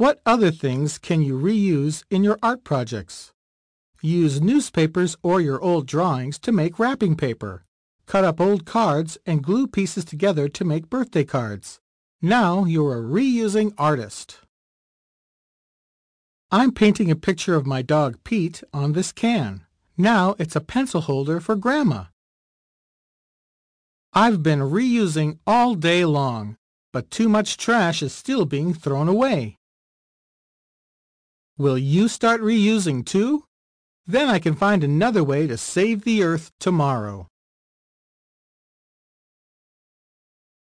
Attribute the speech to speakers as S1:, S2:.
S1: What other things can you reuse in your art projects? Use newspapers or your old drawings to make wrapping paper. Cut up old cards and glue pieces together to make birthday cards. Now you're a reusing artist. I'm painting a picture of my dog Pete on this can. Now it's a pencil holder for Grandma. I've been reusing all day long, but too much trash is still being thrown away. Will you start reusing too? Then I can find another way to save the earth tomorrow.